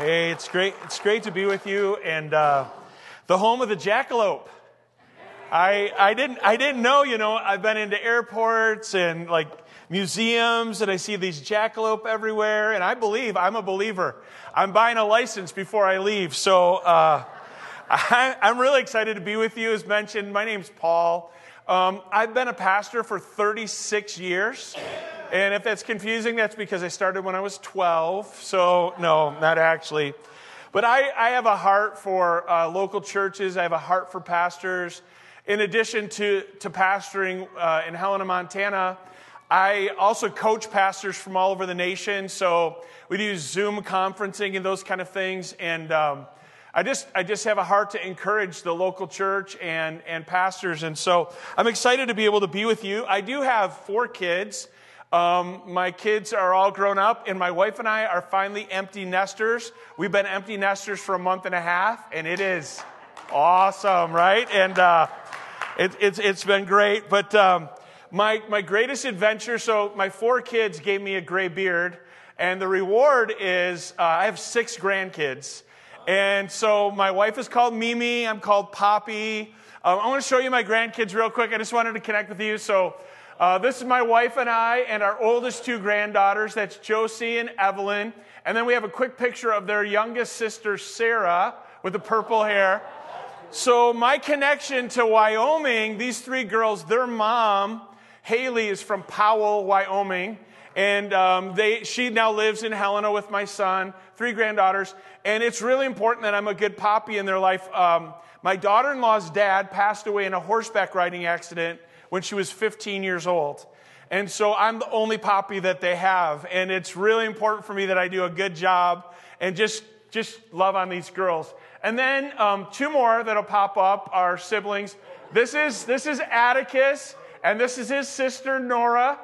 Hey, it's great. It's great to be with you and uh, the home of the jackalope. I I didn't I didn't know. You know, I've been into airports and like museums, and I see these jackalope everywhere. And I believe I'm a believer. I'm buying a license before I leave. So uh, I, am really excited to be with you. As mentioned, my name's Paul. Um, I've been a pastor for 36 years. And if that's confusing, that's because I started when I was 12. So, no, not actually. But I, I have a heart for uh, local churches, I have a heart for pastors. In addition to, to pastoring uh, in Helena, Montana, I also coach pastors from all over the nation. So we do Zoom conferencing and those kind of things. And um, I just, I just have a heart to encourage the local church and, and pastors. And so I'm excited to be able to be with you. I do have four kids. Um, my kids are all grown up, and my wife and I are finally empty nesters. We've been empty nesters for a month and a half, and it is awesome, right? And uh, it, it's, it's been great. But um, my, my greatest adventure so, my four kids gave me a gray beard, and the reward is uh, I have six grandkids. And so my wife is called Mimi, I'm called Poppy. Um, I want to show you my grandkids real quick. I just wanted to connect with you. So, uh, this is my wife and I, and our oldest two granddaughters. That's Josie and Evelyn. And then we have a quick picture of their youngest sister, Sarah, with the purple hair. So, my connection to Wyoming, these three girls, their mom, Haley, is from Powell, Wyoming. And um, they, she now lives in Helena with my son, three granddaughters. And it's really important that I'm a good poppy in their life. Um, my daughter in law's dad passed away in a horseback riding accident when she was 15 years old. And so I'm the only poppy that they have. And it's really important for me that I do a good job and just, just love on these girls. And then um, two more that'll pop up are siblings. This is, this is Atticus, and this is his sister, Nora.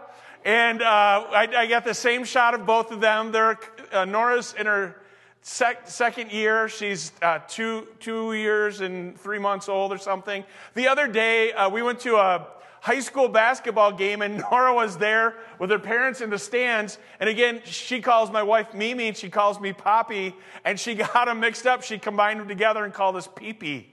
And uh, I, I, got the same shot of both of them. They're, uh, Nora's in her sec- second year. She's uh, two, two years and three months old or something. The other day, uh, we went to a, high school basketball game, and Nora was there with her parents in the stands. And again, she calls my wife Mimi, and she calls me Poppy, and she got them mixed up. She combined them together and called us Pee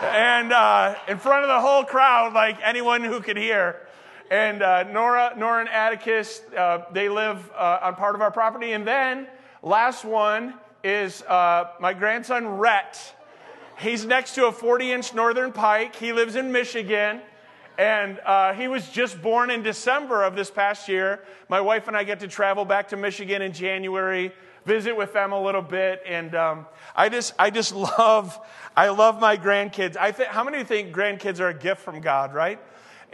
and uh, in front of the whole crowd, like anyone who could hear. And uh, Nora, Nora and Atticus, uh, they live uh, on part of our property. And then, last one is uh, my grandson Rhett. He's next to a 40 inch Northern Pike. He lives in Michigan. And uh, he was just born in December of this past year. My wife and I get to travel back to Michigan in January, visit with them a little bit, and um, I just, I just love, I love my grandkids. I think, how many think grandkids are a gift from God, right?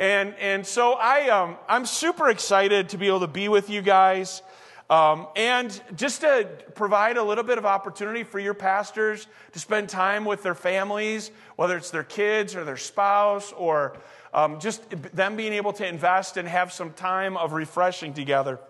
And and so I, um, I'm super excited to be able to be with you guys. Um, and just to provide a little bit of opportunity for your pastors to spend time with their families, whether it's their kids or their spouse or um, just them being able to invest and have some time of refreshing together.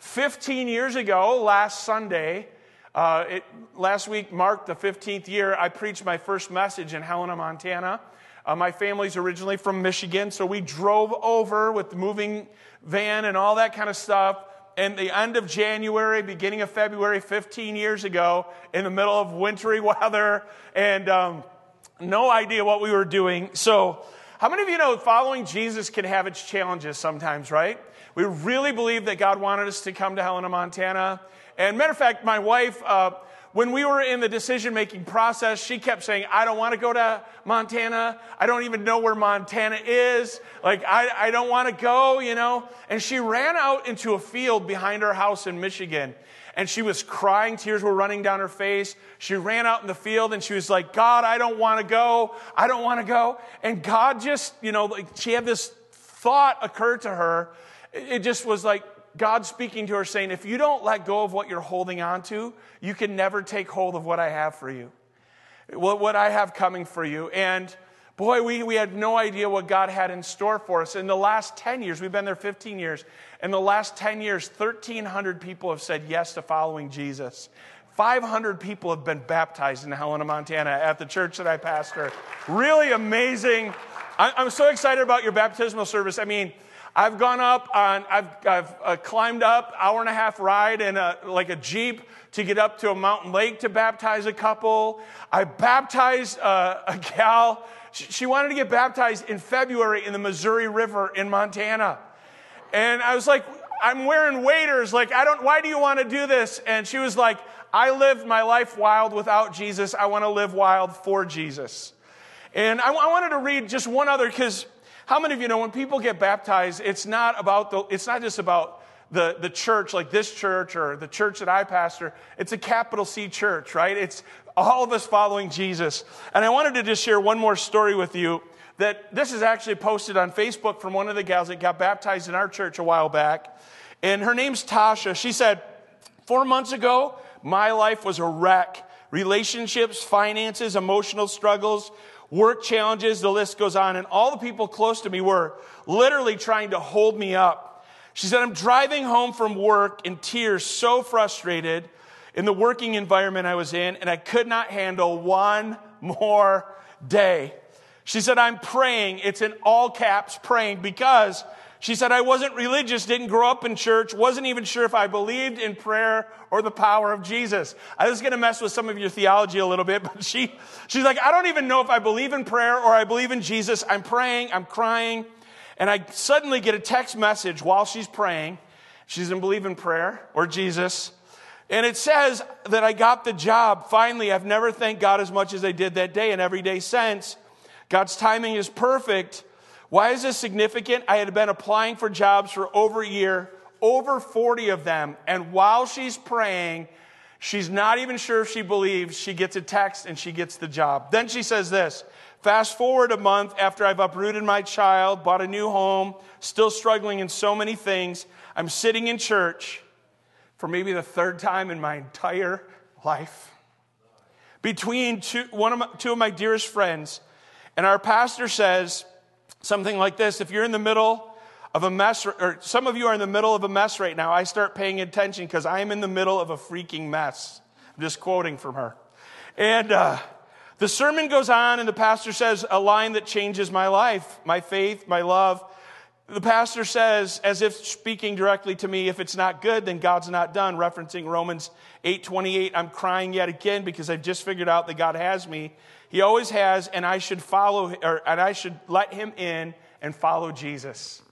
15 years ago, last Sunday, uh, it, last week marked the 15th year, I preached my first message in Helena, Montana. Uh, my family's originally from Michigan, so we drove over with the moving van and all that kind of stuff. And the end of January, beginning of February, 15 years ago, in the middle of wintry weather, and um, no idea what we were doing. So how many of you know following Jesus can have its challenges sometimes, right? We really believe that God wanted us to come to Helena, Montana. And matter of fact, my wife, uh, when we were in the decision making process, she kept saying, I don't want to go to Montana. I don't even know where Montana is. Like, I, I don't want to go, you know? And she ran out into a field behind our house in Michigan and she was crying. Tears were running down her face. She ran out in the field and she was like, God, I don't want to go. I don't want to go. And God just, you know, like she had this thought occur to her. It just was like God speaking to her saying, if you don't let go of what you're holding on to, you can never take hold of what I have for you, what I have coming for you. And boy, we, we had no idea what God had in store for us. In the last 10 years, we've been there 15 years. In the last 10 years, 1,300 people have said yes to following Jesus. 500 people have been baptized in Helena, Montana at the church that I pastor. Really amazing. I'm so excited about your baptismal service. I mean, I've gone up on, I've, I've uh, climbed up hour and a half ride in a, like a Jeep to get up to a mountain lake to baptize a couple. I baptized uh, a gal. She wanted to get baptized in February in the Missouri River in Montana. And I was like, I'm wearing waders. Like, I don't, why do you want to do this? And she was like, I lived my life wild without Jesus. I want to live wild for Jesus. And I, I wanted to read just one other because how many of you know when people get baptized, it's not about the, it's not just about the, the church like this church or the church that I pastor. It's a capital C church, right? It's all of us following Jesus. And I wanted to just share one more story with you that this is actually posted on Facebook from one of the gals that got baptized in our church a while back. And her name's Tasha. She said, Four months ago, my life was a wreck. Relationships, finances, emotional struggles, work challenges, the list goes on. And all the people close to me were literally trying to hold me up. She said, I'm driving home from work in tears, so frustrated in the working environment I was in, and I could not handle one more day. She said, I'm praying. It's in all caps praying because she said, I wasn't religious, didn't grow up in church, wasn't even sure if I believed in prayer or the power of Jesus. I was going to mess with some of your theology a little bit, but she, she's like, I don't even know if I believe in prayer or I believe in Jesus. I'm praying, I'm crying. And I suddenly get a text message while she's praying. She doesn't believe in prayer or Jesus. And it says that I got the job. Finally, I've never thanked God as much as I did that day and every day since. God's timing is perfect. Why is this significant? I had been applying for jobs for over a year, over 40 of them. And while she's praying, she's not even sure if she believes. She gets a text and she gets the job. Then she says this Fast forward a month after I've uprooted my child, bought a new home, still struggling in so many things. I'm sitting in church for maybe the third time in my entire life. Between two, one of my, two of my dearest friends, and our pastor says, something like this if you're in the middle of a mess, or some of you are in the middle of a mess right now, I start paying attention because I am in the middle of a freaking mess. I'm just quoting from her. And uh, the sermon goes on, and the pastor says a line that changes my life, my faith, my love. The pastor says, as if speaking directly to me, if it's not good, then God's not done, referencing Romans 8:28. I'm crying yet again because I've just figured out that God has me he always has, and I should follow, or, and I should let him in and follow Jesus.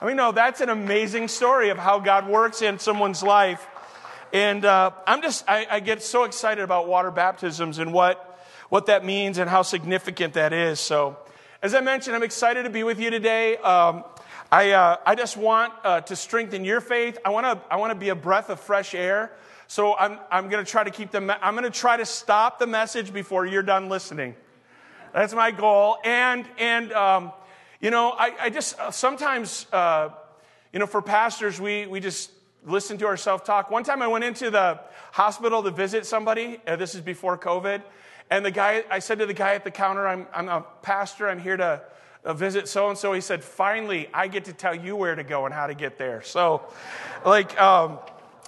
I mean, no, that's an amazing story of how God works in someone's life. And uh, I'm just, I, I get so excited about water baptisms and what, what that means and how significant that is. So, as I mentioned, I'm excited to be with you today. Um, I, uh, I just want uh, to strengthen your faith. I want to I want to be a breath of fresh air so I'm, I'm going to try to keep them, I'm going to try to stop the message before you're done listening. That's my goal. And, and um, you know, I, I just uh, sometimes, uh, you know, for pastors, we, we just listen to ourselves talk. One time I went into the hospital to visit somebody. Uh, this is before COVID. And the guy, I said to the guy at the counter, I'm, I'm a pastor. I'm here to uh, visit so and so. He said, finally, I get to tell you where to go and how to get there. So, like, um,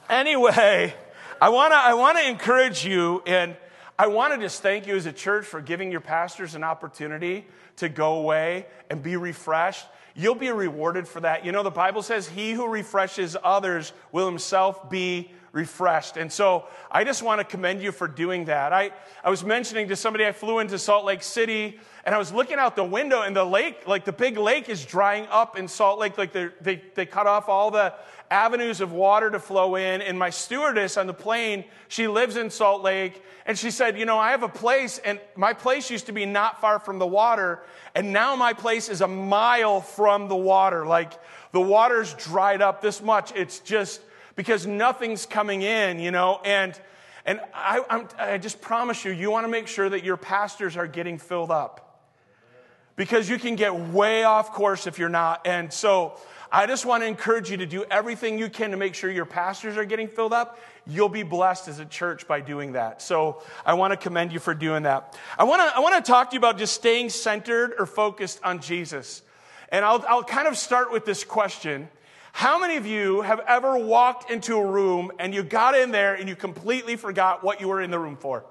anyway, I want to I want to encourage you and I want to just thank you as a church for giving your pastors an opportunity to go away and be refreshed. You'll be rewarded for that. You know, the Bible says, He who refreshes others will himself be refreshed. And so I just want to commend you for doing that. I, I was mentioning to somebody, I flew into Salt Lake City and I was looking out the window and the lake, like the big lake is drying up in Salt Lake. Like they, they they cut off all the avenues of water to flow in. And my stewardess on the plane, she lives in Salt Lake. And she said, You know, I have a place, and my place used to be not far from the water. And now my place is a mile from the water. Like the water's dried up this much. It's just because nothing's coming in, you know. And and I, I'm, I just promise you, you want to make sure that your pastors are getting filled up because you can get way off course if you're not. And so I just want to encourage you to do everything you can to make sure your pastors are getting filled up. You'll be blessed as a church by doing that. So I want to commend you for doing that. I want to, I want to talk to you about just staying centered or focused on Jesus. And I'll, I'll kind of start with this question. How many of you have ever walked into a room and you got in there and you completely forgot what you were in the room for?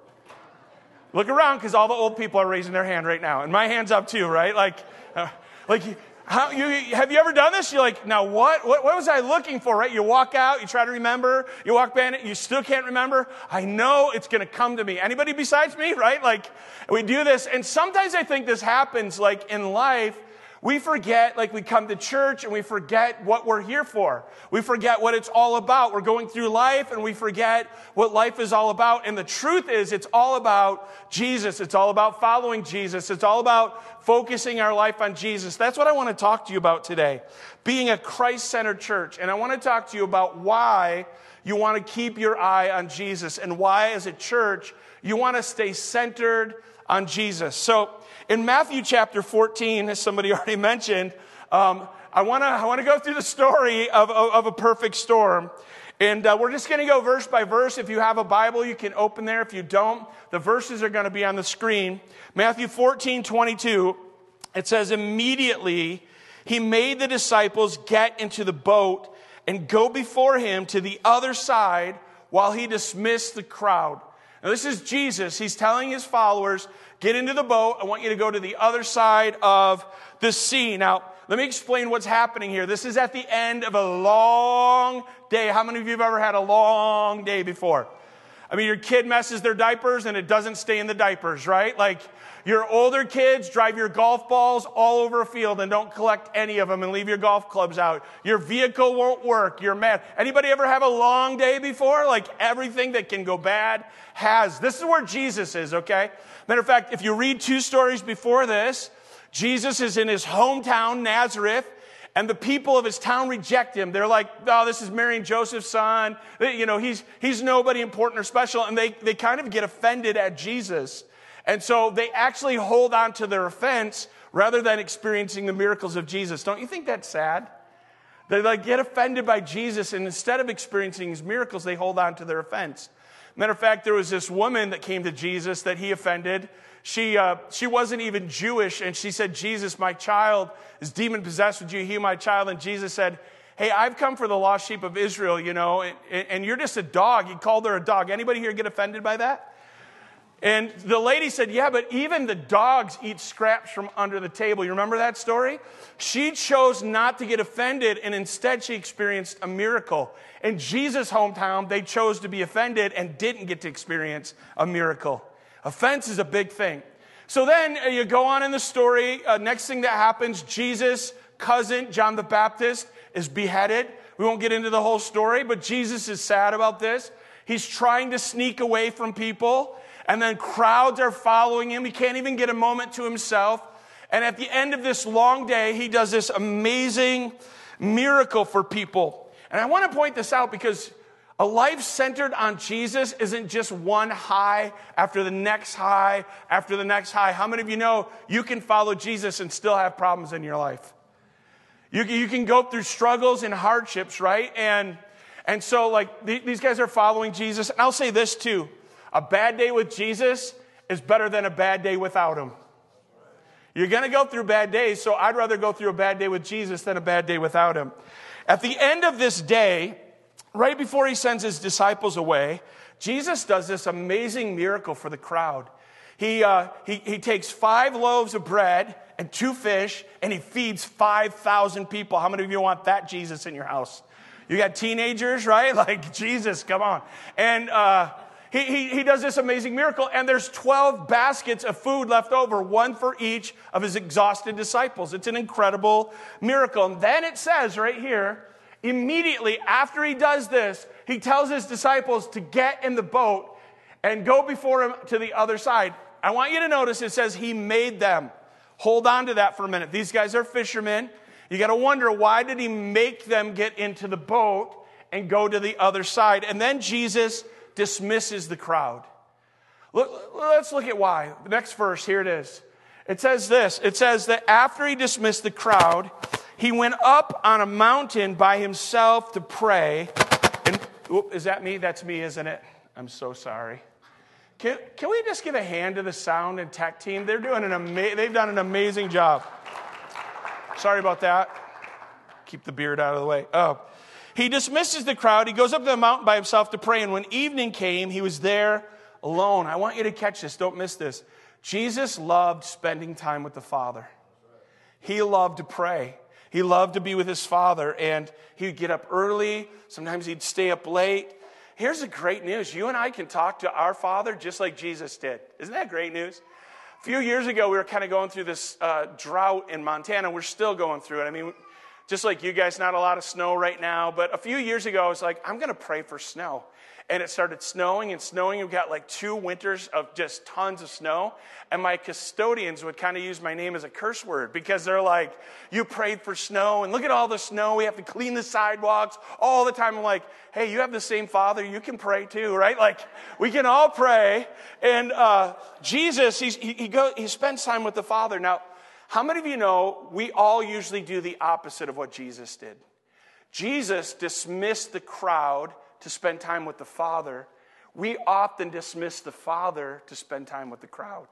Look around because all the old people are raising their hand right now. And my hand's up too, right? Like, uh, like How, you, have you ever done this? You're like, now what? what? What was I looking for, right? You walk out, you try to remember, you walk back, you still can't remember. I know it's going to come to me. Anybody besides me, right? Like, we do this. And sometimes I think this happens, like, in life we forget, like we come to church and we forget what we're here for. We forget what it's all about. We're going through life and we forget what life is all about. And the truth is, it's all about Jesus. It's all about following Jesus. It's all about focusing our life on Jesus. That's what I want to talk to you about today. Being a Christ centered church. And I want to talk to you about why you want to keep your eye on Jesus and why, as a church, you want to stay centered on Jesus. So, in Matthew chapter 14, as somebody already mentioned, um, I want to I wanna go through the story of, of, of a perfect storm. And uh, we're just going to go verse by verse. If you have a Bible, you can open there. If you don't, the verses are going to be on the screen. Matthew 14, 22, it says, Immediately he made the disciples get into the boat and go before him to the other side while he dismissed the crowd. Now, this is Jesus. He's telling his followers, Get into the boat. I want you to go to the other side of the sea. Now, let me explain what's happening here. This is at the end of a long day. How many of you have ever had a long day before? I mean, your kid messes their diapers and it doesn't stay in the diapers, right? Like, your older kids drive your golf balls all over a field and don't collect any of them and leave your golf clubs out. Your vehicle won't work. You're mad. Anybody ever have a long day before? Like everything that can go bad has. This is where Jesus is, okay? Matter of fact, if you read two stories before this, Jesus is in his hometown, Nazareth, and the people of his town reject him. They're like, oh, this is Mary and Joseph's son. You know, he's, he's nobody important or special. And they, they kind of get offended at Jesus. And so they actually hold on to their offense rather than experiencing the miracles of Jesus. Don't you think that's sad? They like get offended by Jesus, and instead of experiencing his miracles, they hold on to their offense. Matter of fact, there was this woman that came to Jesus that he offended. She, uh, she wasn't even Jewish, and she said, Jesus, my child is demon possessed. Would you heal my child? And Jesus said, Hey, I've come for the lost sheep of Israel, you know, and, and you're just a dog. He called her a dog. Anybody here get offended by that? And the lady said, Yeah, but even the dogs eat scraps from under the table. You remember that story? She chose not to get offended, and instead she experienced a miracle. In Jesus' hometown, they chose to be offended and didn't get to experience a miracle. Offense is a big thing. So then uh, you go on in the story. Uh, next thing that happens, Jesus' cousin, John the Baptist, is beheaded. We won't get into the whole story, but Jesus is sad about this. He's trying to sneak away from people and then crowds are following him. He can't even get a moment to himself. And at the end of this long day, he does this amazing miracle for people. And I want to point this out because a life centered on Jesus isn't just one high after the next high after the next high. How many of you know you can follow Jesus and still have problems in your life? You, you can go through struggles and hardships, right? And, and so, like, these guys are following Jesus. And I'll say this too a bad day with Jesus is better than a bad day without him. You're going to go through bad days, so I'd rather go through a bad day with Jesus than a bad day without him. At the end of this day, right before he sends his disciples away, Jesus does this amazing miracle for the crowd. He, uh, he, he takes five loaves of bread and two fish, and he feeds 5,000 people. How many of you want that Jesus in your house? You got teenagers, right? Like, Jesus, come on. And, uh, he, he, he does this amazing miracle, and there's 12 baskets of food left over, one for each of his exhausted disciples. It's an incredible miracle. And then it says right here, immediately after he does this, he tells his disciples to get in the boat and go before him to the other side. I want you to notice it says he made them. Hold on to that for a minute. These guys are fishermen. You got to wonder why did he make them get into the boat and go to the other side? And then Jesus dismisses the crowd. Look, let's look at why. The next verse, here it is. It says this it says that after he dismissed the crowd, he went up on a mountain by himself to pray. And whoop, is that me? That's me, isn't it? I'm so sorry. Can, can we just give a hand to the sound and tech team? They're doing an ama- they've done an amazing job. Sorry about that. Keep the beard out of the way. Oh, he dismisses the crowd. He goes up to the mountain by himself to pray. And when evening came, he was there alone. I want you to catch this. Don't miss this. Jesus loved spending time with the Father. He loved to pray. He loved to be with his father, and he'd get up early. Sometimes he'd stay up late. Here's the great news you and I can talk to our father just like Jesus did. Isn't that great news? A few years ago, we were kind of going through this uh, drought in Montana. We're still going through it. I mean, just like you guys, not a lot of snow right now. But a few years ago, I was like, I'm going to pray for snow and it started snowing and snowing. We got like two winters of just tons of snow. And my custodians would kind of use my name as a curse word because they're like, You prayed for snow, and look at all the snow. We have to clean the sidewalks all the time. I'm like, Hey, you have the same father. You can pray too, right? Like, we can all pray. And uh, Jesus, he, he, go, he spends time with the Father. Now, how many of you know we all usually do the opposite of what Jesus did? Jesus dismissed the crowd to spend time with the Father, we often dismiss the Father to spend time with the crowd.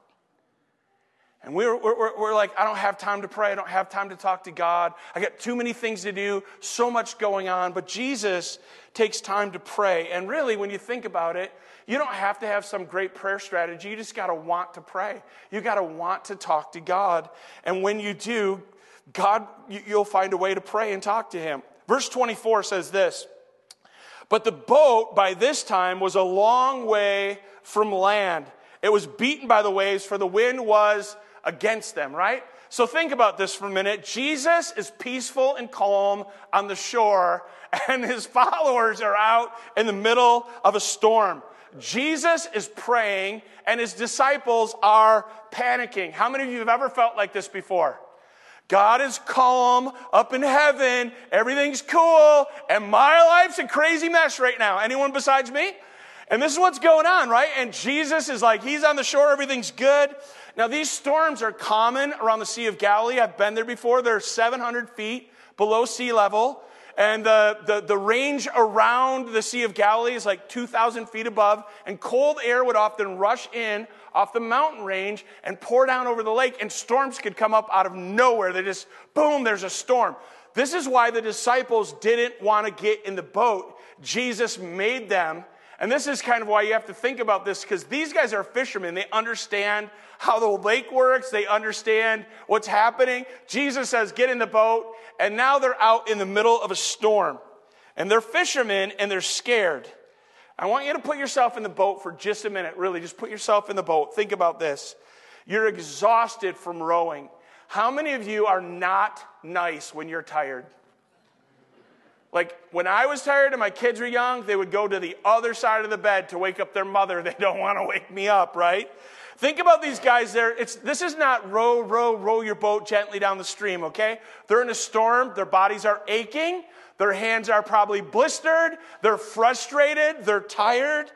And we're, we're, we're like, I don't have time to pray. I don't have time to talk to God. I got too many things to do, so much going on. But Jesus takes time to pray. And really, when you think about it, you don't have to have some great prayer strategy. You just got to want to pray. You got to want to talk to God. And when you do, God, you'll find a way to pray and talk to Him. Verse 24 says this but the boat by this time was a long way from land. It was beaten by the waves, for the wind was against them, right? So think about this for a minute. Jesus is peaceful and calm on the shore, and his followers are out in the middle of a storm. Jesus is praying, and his disciples are panicking. How many of you have ever felt like this before? God is calm up in heaven. Everything's cool. And my life's a crazy mess right now. Anyone besides me? And this is what's going on, right? And Jesus is like, he's on the shore. Everything's good. Now, these storms are common around the Sea of Galilee. I've been there before. They're 700 feet below sea level. And the, the, the, range around the Sea of Galilee is like 2,000 feet above. And cold air would often rush in off the mountain range and pour down over the lake, and storms could come up out of nowhere. They just, boom, there's a storm. This is why the disciples didn't want to get in the boat. Jesus made them. And this is kind of why you have to think about this because these guys are fishermen. They understand how the lake works, they understand what's happening. Jesus says, Get in the boat. And now they're out in the middle of a storm. And they're fishermen and they're scared. I want you to put yourself in the boat for just a minute, really. Just put yourself in the boat. Think about this. You're exhausted from rowing. How many of you are not nice when you're tired? Like when I was tired and my kids were young, they would go to the other side of the bed to wake up their mother. They don't want to wake me up, right? Think about these guys there. It's, this is not row, row, row your boat gently down the stream, okay? They're in a storm. Their bodies are aching. Their hands are probably blistered. They're frustrated. They're tired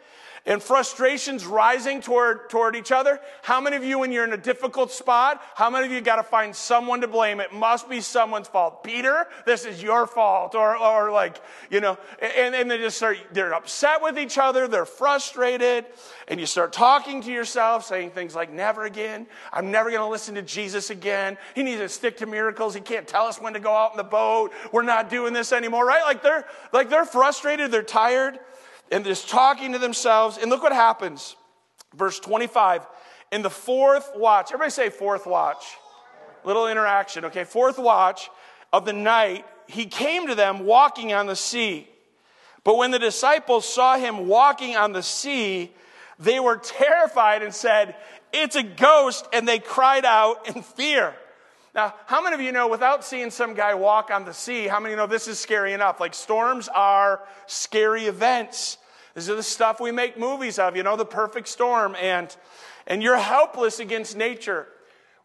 and frustrations rising toward, toward each other. How many of you, when you're in a difficult spot, how many of you got to find someone to blame? It must be someone's fault. Peter, this is your fault. Or, or like, you know, and, and they just start, they're upset with each other. They're frustrated. And you start talking to yourself, saying things like, never again. I'm never going to listen to Jesus again. He needs to stick to miracles. He can't tell us when to go out in the boat. We're not doing this anymore, right? Like they're, like they're frustrated. They're tired and just talking to themselves. And look what happens. Verse 25. In the fourth watch, everybody say fourth watch. Little interaction, okay? Fourth watch of the night, he came to them walking on the sea. But when the disciples saw him walking on the sea, they were terrified and said, It's a ghost, and they cried out in fear. Now, how many of you know without seeing some guy walk on the sea, how many know this is scary enough? Like storms are scary events. This is the stuff we make movies of, you know, the perfect storm. And, and you're helpless against nature.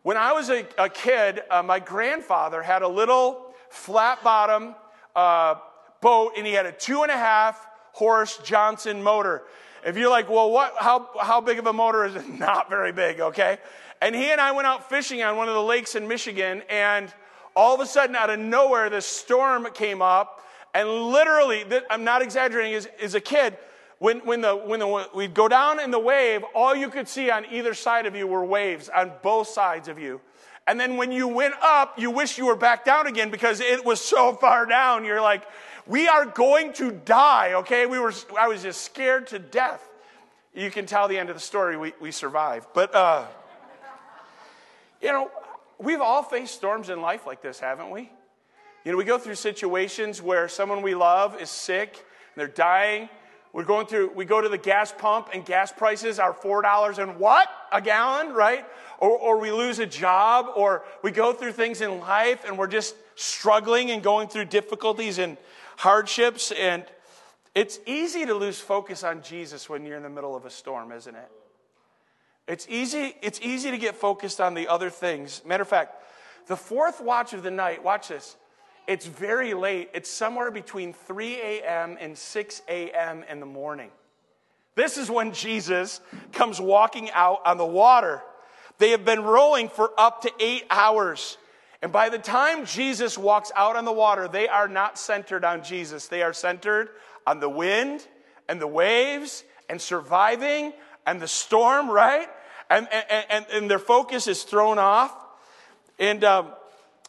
When I was a, a kid, uh, my grandfather had a little flat bottom uh, boat and he had a two and a half horse Johnson motor. If you're like, well, what, how, how big of a motor is it? Not very big, okay? And he and I went out fishing on one of the lakes in Michigan, and all of a sudden, out of nowhere, this storm came up. And literally, I'm not exaggerating, as, as a kid, when, when, the, when the, we'd go down in the wave, all you could see on either side of you were waves, on both sides of you. And then when you went up, you wish you were back down again because it was so far down. You're like, we are going to die, okay? We were, I was just scared to death. You can tell the end of the story, we, we survived. But, uh, you know, we've all faced storms in life like this, haven't we? You know, we go through situations where someone we love is sick and they're dying. We're going through, we go to the gas pump and gas prices are $4 and what? A gallon, right? Or, or we lose a job or we go through things in life and we're just struggling and going through difficulties and hardships. And it's easy to lose focus on Jesus when you're in the middle of a storm, isn't it? It's easy, it's easy to get focused on the other things. Matter of fact, the fourth watch of the night, watch this. It's very late. It's somewhere between 3 a.m. and 6 a.m. in the morning. This is when Jesus comes walking out on the water. They have been rowing for up to eight hours. And by the time Jesus walks out on the water, they are not centered on Jesus. They are centered on the wind and the waves and surviving and the storm, right? And, and, and, their focus is thrown off. And um,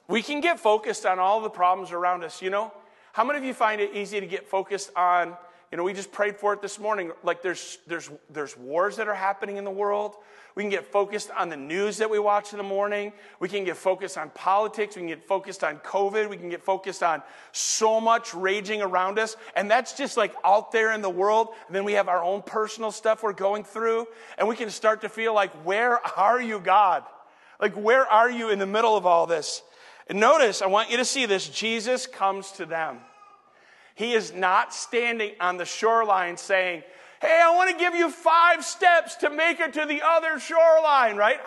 we can get focused on all the problems around us, you know? How many of you find it easy to get focused on, you know, we just prayed for it this morning. Like there's, there's, there's wars that are happening in the world. We can get focused on the news that we watch in the morning. We can get focused on politics. We can get focused on COVID. We can get focused on so much raging around us. And that's just like out there in the world. And then we have our own personal stuff we're going through. And we can start to feel like, where are you, God? Like, where are you in the middle of all this? And notice, I want you to see this Jesus comes to them. He is not standing on the shoreline saying, Hey, I want to give you five steps to make it to the other shoreline, right?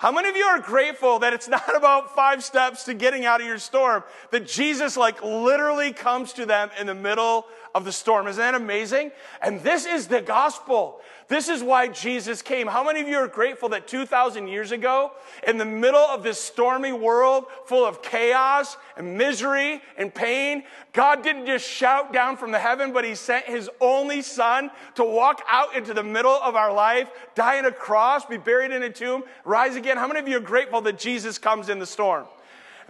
How many of you are grateful that it's not about five steps to getting out of your storm? That Jesus, like, literally comes to them in the middle of the storm. Isn't that amazing? And this is the gospel. This is why Jesus came. How many of you are grateful that 2,000 years ago, in the middle of this stormy world full of chaos and misery and pain, God didn't just shout down from the heaven, but He sent His only Son to walk out into the middle of our life, die on a cross, be buried in a tomb, rise again? How many of you are grateful that Jesus comes in the storm?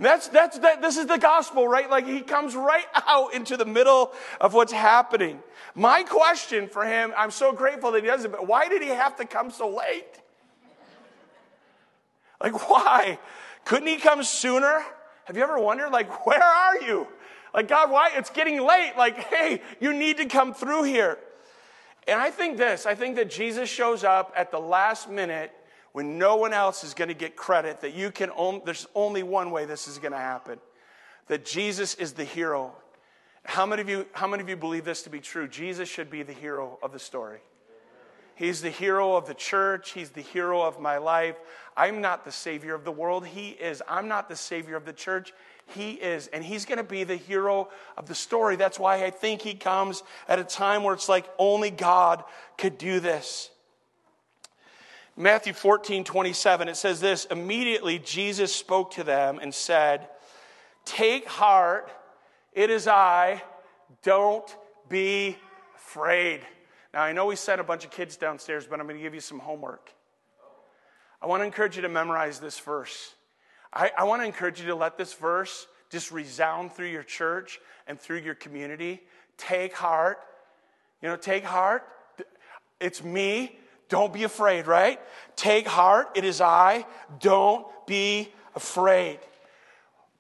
That's, that's, that, this is the gospel, right? Like he comes right out into the middle of what's happening. My question for him, I'm so grateful that he does it, but why did he have to come so late? Like, why? Couldn't he come sooner? Have you ever wondered, like, where are you? Like, God, why? It's getting late. Like, hey, you need to come through here. And I think this I think that Jesus shows up at the last minute when no one else is going to get credit, that you can only, there's only one way this is going to happen. That Jesus is the hero. How many of you, how many of you believe this to be true? Jesus should be the hero of the story. He's the hero of the church. He's the hero of my life. I'm not the savior of the world. He is. I'm not the savior of the church. He is. And he's going to be the hero of the story. That's why I think he comes at a time where it's like only God could do this. Matthew 14, 27, it says this Immediately Jesus spoke to them and said, Take heart, it is I, don't be afraid. Now, I know we sent a bunch of kids downstairs, but I'm going to give you some homework. I want to encourage you to memorize this verse. I, I want to encourage you to let this verse just resound through your church and through your community. Take heart. You know, take heart. It's me. Don't be afraid, right? Take heart, it is I. Don't be afraid.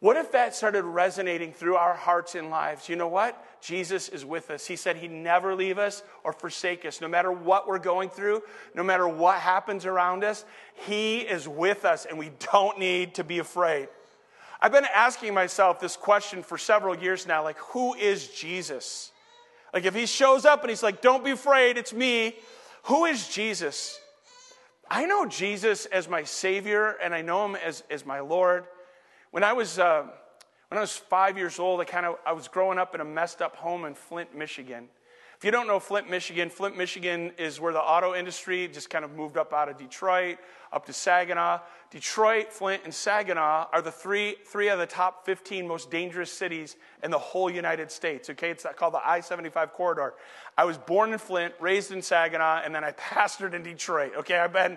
What if that started resonating through our hearts and lives? You know what? Jesus is with us. He said he'd never leave us or forsake us. No matter what we're going through, no matter what happens around us, he is with us and we don't need to be afraid. I've been asking myself this question for several years now like, who is Jesus? Like, if he shows up and he's like, don't be afraid, it's me, who is Jesus? I know Jesus as my Savior, and I know Him as, as my Lord. When I was uh, when I was five years old, I kind of I was growing up in a messed up home in Flint, Michigan. If you don't know Flint, Michigan, Flint, Michigan is where the auto industry just kind of moved up out of Detroit, up to Saginaw. Detroit, Flint, and Saginaw are the three, three of the top 15 most dangerous cities in the whole United States. Okay, it's called the I 75 corridor. I was born in Flint, raised in Saginaw, and then I pastored in Detroit. Okay, I've been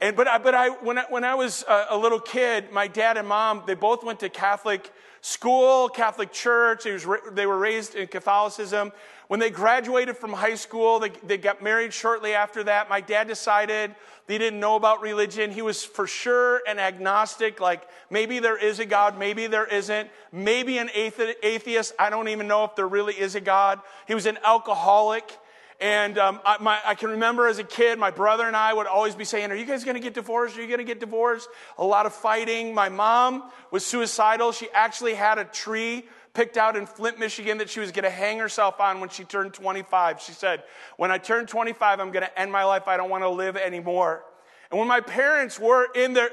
And, but I, but I, when I, when I was a, a little kid, my dad and mom, they both went to Catholic school, Catholic church. They, was, they were raised in Catholicism. When they graduated from high school, they, they got married shortly after that. My dad decided he didn't know about religion. He was for sure an agnostic, like maybe there is a God, maybe there isn't. Maybe an atheist. I don't even know if there really is a God. He was an alcoholic. And um, I, my, I, can remember as a kid, my brother and I would always be saying, Are you guys going to get divorced? Are you going to get divorced? A lot of fighting. My mom was suicidal. She actually had a tree picked out in Flint, Michigan that she was going to hang herself on when she turned 25. She said, When I turn 25, I'm going to end my life. I don't want to live anymore. And when my parents were in their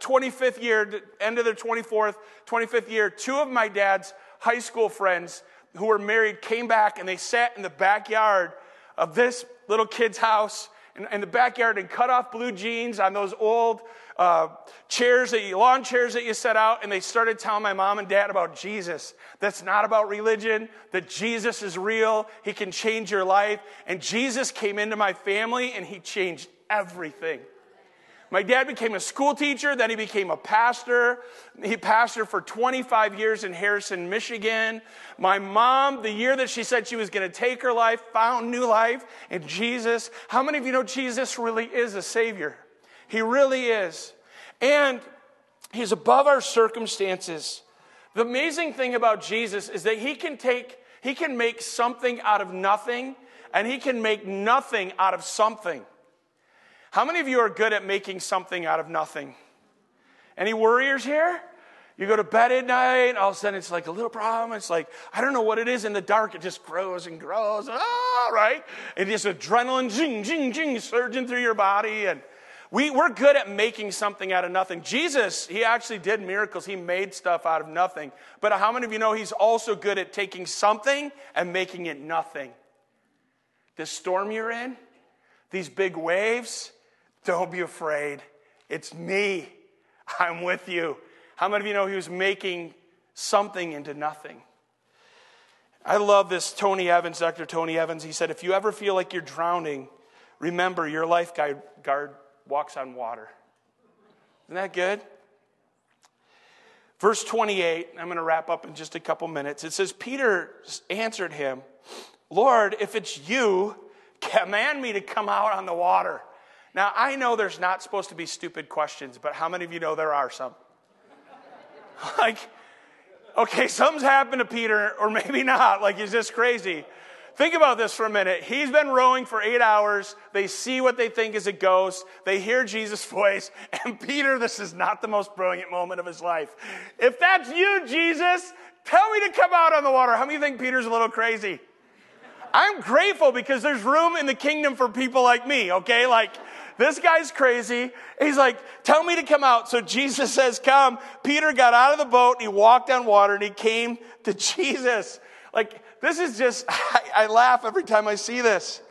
25th uh, year, end of their 24th, 25th year, two of my dad's high school friends who were married came back and they sat in the backyard of this little kid's house in, in the backyard and cut off blue jeans on those old uh, chairs that you, lawn chairs that you set out, and they started telling my mom and dad about Jesus. That's not about religion, that Jesus is real, He can change your life. And Jesus came into my family and He changed everything. My dad became a school teacher, then he became a pastor. He pastored for 25 years in Harrison, Michigan. My mom, the year that she said she was going to take her life, found new life in Jesus. How many of you know Jesus really is a Savior? He really is. And He's above our circumstances. The amazing thing about Jesus is that He can take, He can make something out of nothing, and He can make nothing out of something. How many of you are good at making something out of nothing? Any worriers here? You go to bed at night, all of a sudden it's like a little problem. It's like, I don't know what it is in the dark. It just grows and grows. Ah, right? And just adrenaline, jing, jing, jing, surging through your body. And we, we're good at making something out of nothing. Jesus, he actually did miracles. He made stuff out of nothing. But how many of you know he's also good at taking something and making it nothing? The storm you're in, these big waves, don't be afraid. It's me. I'm with you. How many of you know he was making something into nothing? I love this Tony Evans, Dr. Tony Evans. He said, If you ever feel like you're drowning, remember your lifeguard walks on water. Isn't that good? Verse 28, I'm going to wrap up in just a couple minutes. It says, Peter answered him, Lord, if it's you, command me to come out on the water. Now, I know there's not supposed to be stupid questions, but how many of you know there are some? like, okay, something's happened to Peter, or maybe not. Like, he's just crazy. Think about this for a minute. He's been rowing for eight hours. They see what they think is a ghost. They hear Jesus' voice. And Peter, this is not the most brilliant moment of his life. If that's you, Jesus, tell me to come out on the water. How many think Peter's a little crazy? I'm grateful because there's room in the kingdom for people like me, okay? Like, this guy's crazy. He's like, tell me to come out. So Jesus says, come. Peter got out of the boat and he walked on water and he came to Jesus. Like, this is just, I, I laugh every time I see this.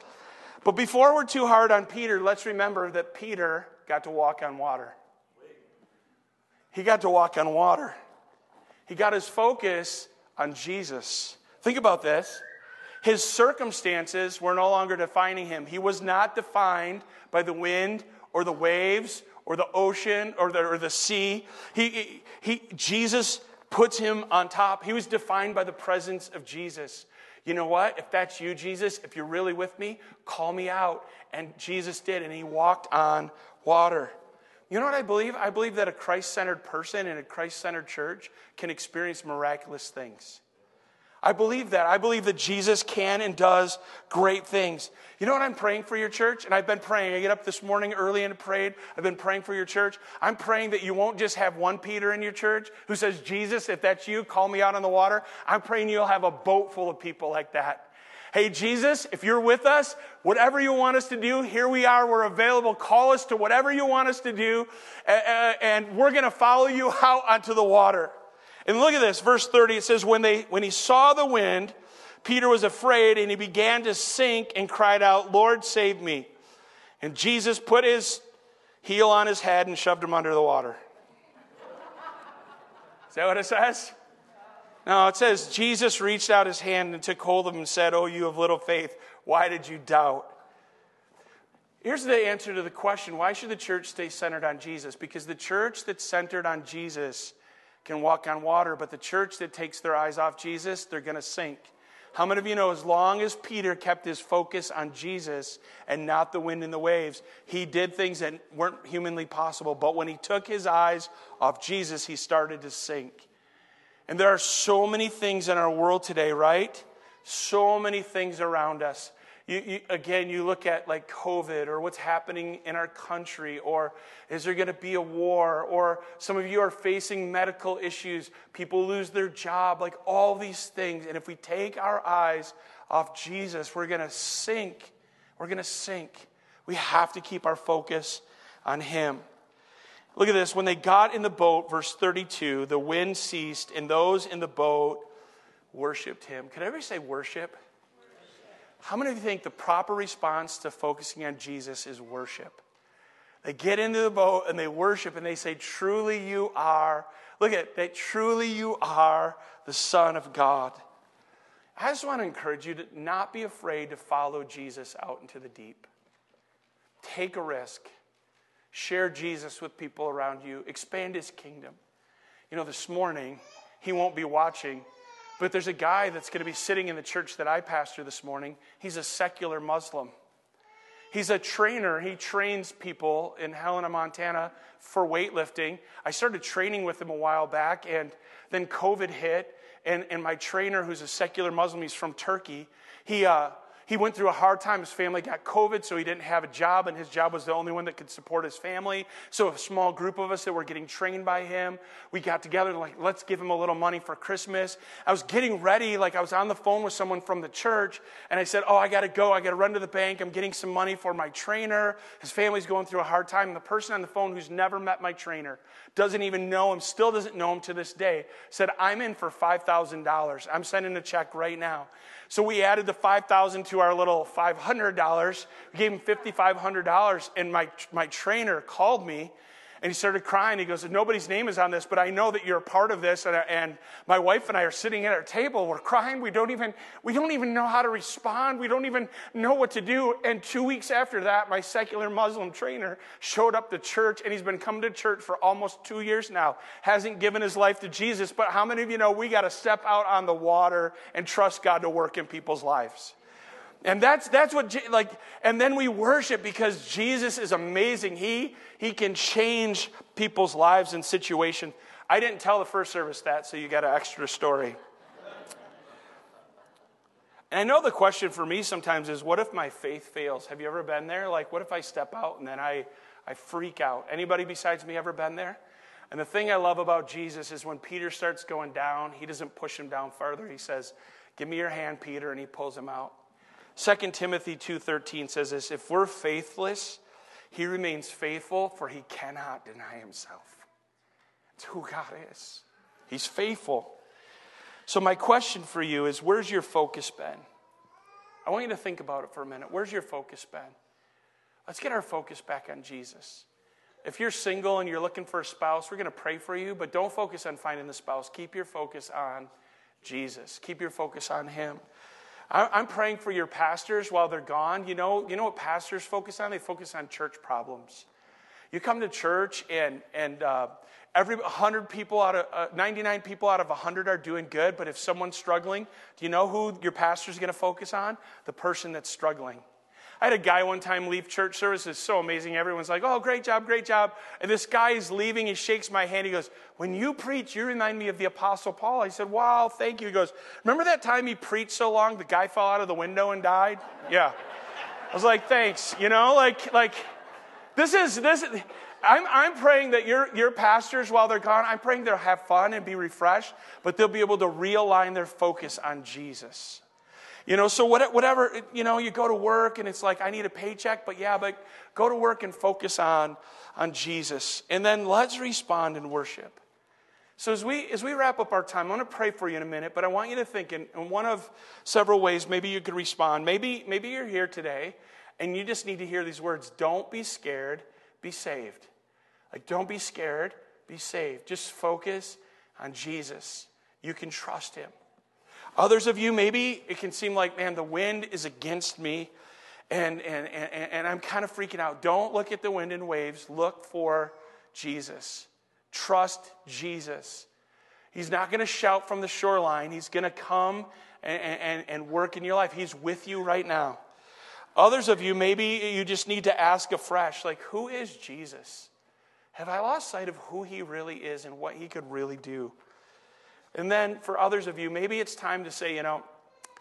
But before we're too hard on Peter, let's remember that Peter got to walk on water. He got to walk on water. He got his focus on Jesus. Think about this. His circumstances were no longer defining him. He was not defined by the wind or the waves or the ocean or the, or the sea. He, he, Jesus puts him on top. He was defined by the presence of Jesus. You know what? If that's you, Jesus, if you're really with me, call me out. And Jesus did, and he walked on water. You know what I believe? I believe that a Christ centered person in a Christ centered church can experience miraculous things. I believe that. I believe that Jesus can and does great things. You know what I'm praying for your church? And I've been praying. I get up this morning early and prayed. I've been praying for your church. I'm praying that you won't just have one Peter in your church who says, Jesus, if that's you, call me out on the water. I'm praying you'll have a boat full of people like that. Hey, Jesus, if you're with us, whatever you want us to do, here we are. We're available. Call us to whatever you want us to do, and we're going to follow you out onto the water. And look at this, verse 30, it says, when, they, when he saw the wind, Peter was afraid and he began to sink and cried out, Lord, save me. And Jesus put his heel on his head and shoved him under the water. Is that what it says? No, it says, Jesus reached out his hand and took hold of him and said, Oh, you of little faith, why did you doubt? Here's the answer to the question why should the church stay centered on Jesus? Because the church that's centered on Jesus can walk on water, but the church that takes their eyes off Jesus, they're going to sink. How many of you know as long as Peter kept his focus on Jesus and not the wind and the waves, he did things that weren't humanly possible. But when he took his eyes off Jesus, he started to sink. And there are so many things in our world today, right? So many things around us you, you, again, you look at like COVID or what's happening in our country, or is there going to be a war, or some of you are facing medical issues, people lose their job, like all these things. And if we take our eyes off Jesus, we're going to sink. We're going to sink. We have to keep our focus on Him. Look at this. When they got in the boat, verse 32, the wind ceased, and those in the boat worshiped Him. Can everybody say worship? How many of you think the proper response to focusing on Jesus is worship? They get into the boat and they worship and they say, Truly you are, look at that, truly you are the Son of God. I just want to encourage you to not be afraid to follow Jesus out into the deep. Take a risk. Share Jesus with people around you. Expand his kingdom. You know, this morning, he won't be watching but there's a guy that's going to be sitting in the church that I pastor this morning. He's a secular Muslim. He's a trainer. He trains people in Helena, Montana for weightlifting. I started training with him a while back, and then COVID hit. And, and my trainer, who's a secular Muslim, he's from Turkey, he, uh, he went through a hard time. His family got COVID, so he didn't have a job, and his job was the only one that could support his family. So, a small group of us that were getting trained by him, we got together, like, let's give him a little money for Christmas. I was getting ready, like, I was on the phone with someone from the church, and I said, Oh, I got to go. I got to run to the bank. I'm getting some money for my trainer. His family's going through a hard time. And the person on the phone who's never met my trainer, doesn't even know him, still doesn't know him to this day, said, I'm in for $5,000. I'm sending a check right now. So we added the 5000 to our little $500. We gave him $5,500. And my, my trainer called me and he started crying. He goes, Nobody's name is on this, but I know that you're a part of this. And, and, my wife and I are sitting at our table. We're crying. We don't, even, we don't even know how to respond. We don't even know what to do. And two weeks after that, my secular Muslim trainer showed up to church, and he's been coming to church for almost two years now. Hasn't given his life to Jesus. But how many of you know we got to step out on the water and trust God to work in people's lives? And that's, that's what, like, and then we worship because Jesus is amazing. He, he can change people's lives and situation. I didn't tell the first service that, so you got an extra story. And I know the question for me sometimes is what if my faith fails? Have you ever been there? Like, what if I step out and then I, I freak out? Anybody besides me ever been there? And the thing I love about Jesus is when Peter starts going down, he doesn't push him down farther. He says, Give me your hand, Peter, and he pulls him out. 2 Timothy 2:13 says this, if we're faithless, he remains faithful for he cannot deny himself. It's who God is. He's faithful. So my question for you is where's your focus been? I want you to think about it for a minute. Where's your focus been? Let's get our focus back on Jesus. If you're single and you're looking for a spouse, we're going to pray for you, but don't focus on finding the spouse. Keep your focus on Jesus. Keep your focus on him. I'm praying for your pastors while they're gone. You know, you know what pastors focus on? They focus on church problems. You come to church and, and uh, every 100 people out of uh, 99 people out of 100 are doing good, but if someone's struggling, do you know who your pastor's going to focus on? The person that's struggling. I had a guy one time leave church service. It's so amazing. Everyone's like, oh, great job, great job. And this guy is leaving. He shakes my hand. He goes, when you preach, you remind me of the Apostle Paul. I said, wow, thank you. He goes, remember that time he preached so long the guy fell out of the window and died? Yeah. I was like, thanks. You know, like, like, this is, this is, I'm, I'm praying that your, your pastors, while they're gone, I'm praying they'll have fun and be refreshed, but they'll be able to realign their focus on Jesus. You know, so whatever, you know, you go to work and it's like, I need a paycheck, but yeah, but go to work and focus on, on Jesus. And then let's respond in worship. So as we, as we wrap up our time, I want to pray for you in a minute, but I want you to think in, in one of several ways maybe you could respond. Maybe, maybe you're here today and you just need to hear these words don't be scared, be saved. Like, don't be scared, be saved. Just focus on Jesus. You can trust him. Others of you, maybe it can seem like, man, the wind is against me And, and, and, and I'm kind of freaking out. Don't look at the wind and waves, look for Jesus. Trust Jesus. He's not going to shout from the shoreline, He's going to come and, and, and work in your life. He's with you right now. Others of you, maybe you just need to ask afresh, like, who is Jesus? Have I lost sight of who he really is and what he could really do? And then for others of you, maybe it's time to say, you know,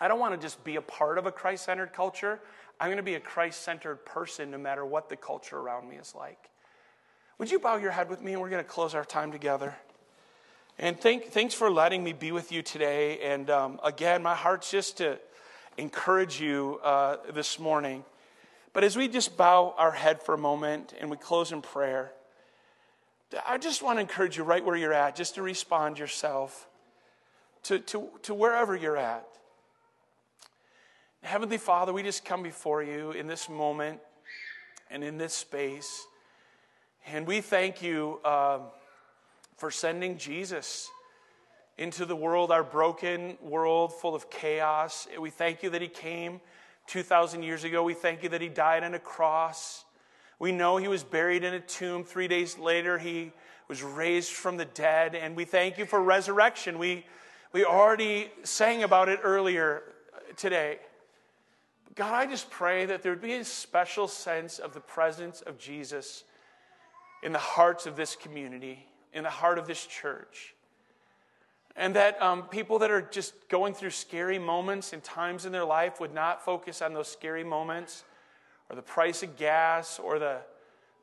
I don't want to just be a part of a Christ centered culture. I'm going to be a Christ centered person no matter what the culture around me is like. Would you bow your head with me and we're going to close our time together? And thank, thanks for letting me be with you today. And um, again, my heart's just to encourage you uh, this morning. But as we just bow our head for a moment and we close in prayer, I just want to encourage you right where you're at, just to respond yourself to, to, to wherever you're at. Heavenly Father, we just come before you in this moment and in this space. And we thank you uh, for sending Jesus into the world, our broken world full of chaos. We thank you that He came 2,000 years ago. We thank you that He died on a cross. We know He was buried in a tomb. Three days later, He was raised from the dead. And we thank you for resurrection. We, we already sang about it earlier today. God, I just pray that there would be a special sense of the presence of Jesus in the hearts of this community, in the heart of this church. And that um, people that are just going through scary moments and times in their life would not focus on those scary moments or the price of gas or the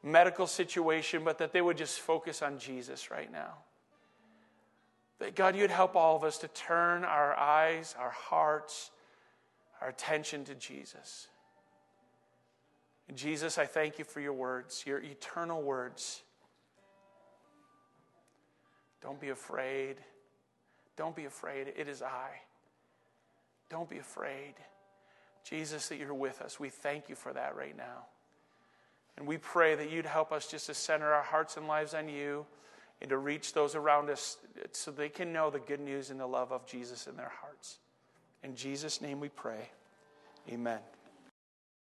medical situation, but that they would just focus on Jesus right now. That God, you'd help all of us to turn our eyes, our hearts, our attention to Jesus. And Jesus, I thank you for your words, your eternal words. Don't be afraid. Don't be afraid. It is I. Don't be afraid. Jesus, that you're with us. We thank you for that right now. And we pray that you'd help us just to center our hearts and lives on you and to reach those around us so they can know the good news and the love of Jesus in their hearts. In Jesus' name we pray. Amen.